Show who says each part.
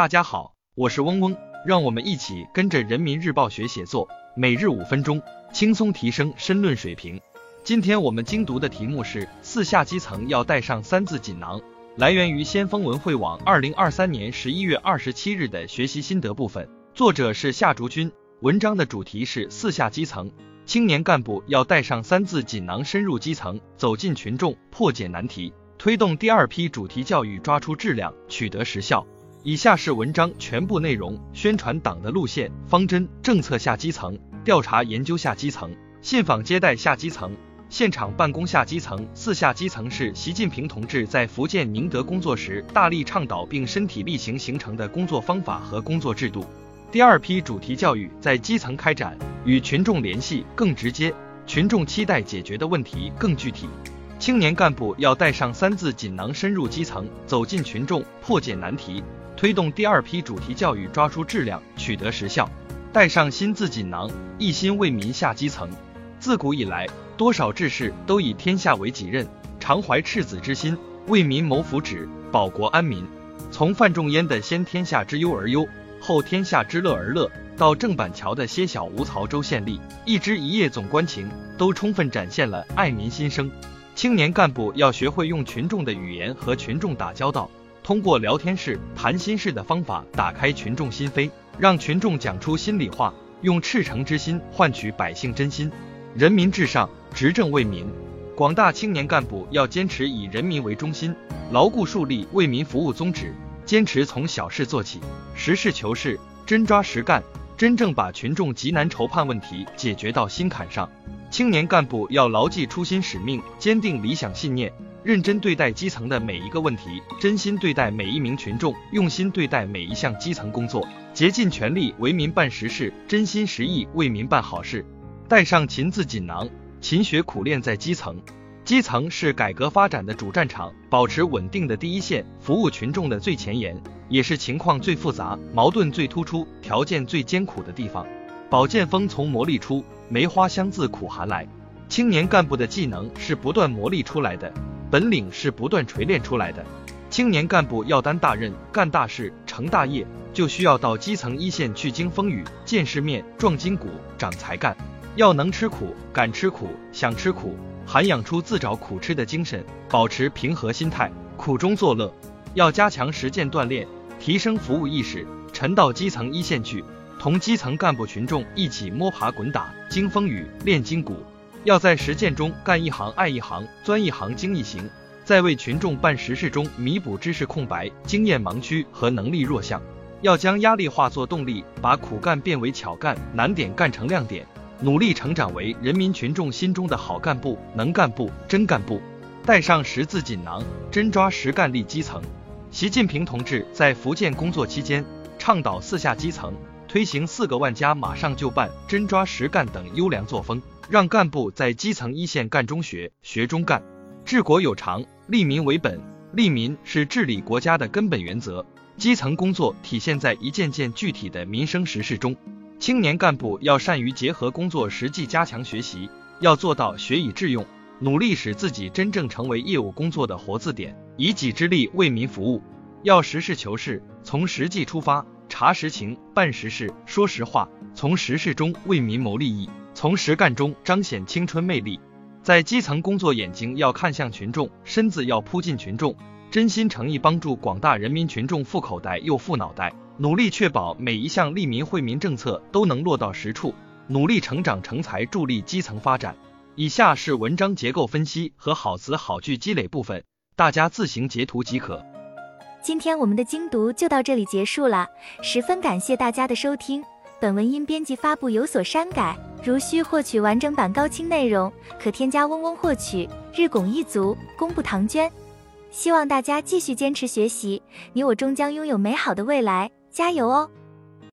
Speaker 1: 大家好，我是嗡嗡，让我们一起跟着人民日报学写作，每日五分钟，轻松提升申论水平。今天我们精读的题目是四下基层要带上三字锦囊，来源于先锋文汇网二零二三年十一月二十七日的学习心得部分，作者是夏竹君。文章的主题是四下基层，青年干部要带上三字锦囊，深入基层，走进群众，破解难题。推动第二批主题教育抓出质量，取得实效。以下是文章全部内容：宣传党的路线方针、政策下基层，调查研究下基层，信访接待下基层，现场办公下基层。四下基层是习近平同志在福建宁德工作时大力倡导并身体力行形成的工作方法和工作制度。第二批主题教育在基层开展，与群众联系更直接，群众期待解决的问题更具体。青年干部要带上三字锦囊，深入基层，走进群众，破解难题，推动第二批主题教育抓出质量，取得实效。带上新字锦囊，一心为民下基层。自古以来，多少志士都以天下为己任，常怀赤子之心，为民谋福祉，保国安民。从范仲淹的“先天下之忧而忧，后天下之乐而乐”，到郑板桥的“歇小无曹州县吏，一枝一叶总关情”，都充分展现了爱民心声。青年干部要学会用群众的语言和群众打交道，通过聊天室、谈心事的方法打开群众心扉，让群众讲出心里话，用赤诚之心换取百姓真心。人民至上，执政为民。广大青年干部要坚持以人民为中心，牢固树立为民服务宗旨，坚持从小事做起，实事求是，真抓实干，真正把群众急难愁盼问题解决到心坎上。青年干部要牢记初心使命，坚定理想信念，认真对待基层的每一个问题，真心对待每一名群众，用心对待每一项基层工作，竭尽全力为民办实事，真心实意为民办好事。带上勤字锦囊，勤学苦练在基层。基层是改革发展的主战场，保持稳定的第一线，服务群众的最前沿，也是情况最复杂、矛盾最突出、条件最艰苦的地方。宝剑锋从磨砺出，梅花香自苦寒来。青年干部的技能是不断磨砺出来的，本领是不断锤炼出来的。青年干部要担大任、干大事、成大业，就需要到基层一线去经风雨、见世面、壮筋骨、长才干。要能吃苦、敢吃苦、想吃苦，涵养出自找苦吃的精神，保持平和心态，苦中作乐。要加强实践锻炼，提升服务意识，沉到基层一线去。同基层干部群众一起摸爬滚打，经风雨练筋骨，要在实践中干一行爱一行，钻一行精一行，在为群众办实事中弥补知识空白、经验盲区和能力弱项。要将压力化作动力，把苦干变为巧干，难点干成亮点，努力成长为人民群众心中的好干部、能干部、真干部。带上十字锦囊，真抓实干立基层。习近平同志在福建工作期间，倡导四下基层。推行四个万家马上就办、真抓实干等优良作风，让干部在基层一线干中学、学中干。治国有常，利民为本，利民是治理国家的根本原则。基层工作体现在一件件具体的民生实事中。青年干部要善于结合工作实际加强学习，要做到学以致用，努力使自己真正成为业务工作的活字典，以己之力为民服务。要实事求是，从实际出发。查实情，办实事，说实话，从实事中为民谋利益，从实干中彰显青春魅力。在基层工作，眼睛要看向群众，身子要扑进群众，真心诚意帮助广大人民群众富口袋又富脑袋，努力确保每一项利民惠民政策都能落到实处，努力成长成才，助力基层发展。以下是文章结构分析和好词好句积累部分，大家自行截图即可。
Speaker 2: 今天我们的精读就到这里结束了，十分感谢大家的收听。本文因编辑发布有所删改，如需获取完整版高清内容，可添加嗡嗡获取。日拱一卒，功不唐捐。希望大家继续坚持学习，你我终将拥有美好的未来，加油哦！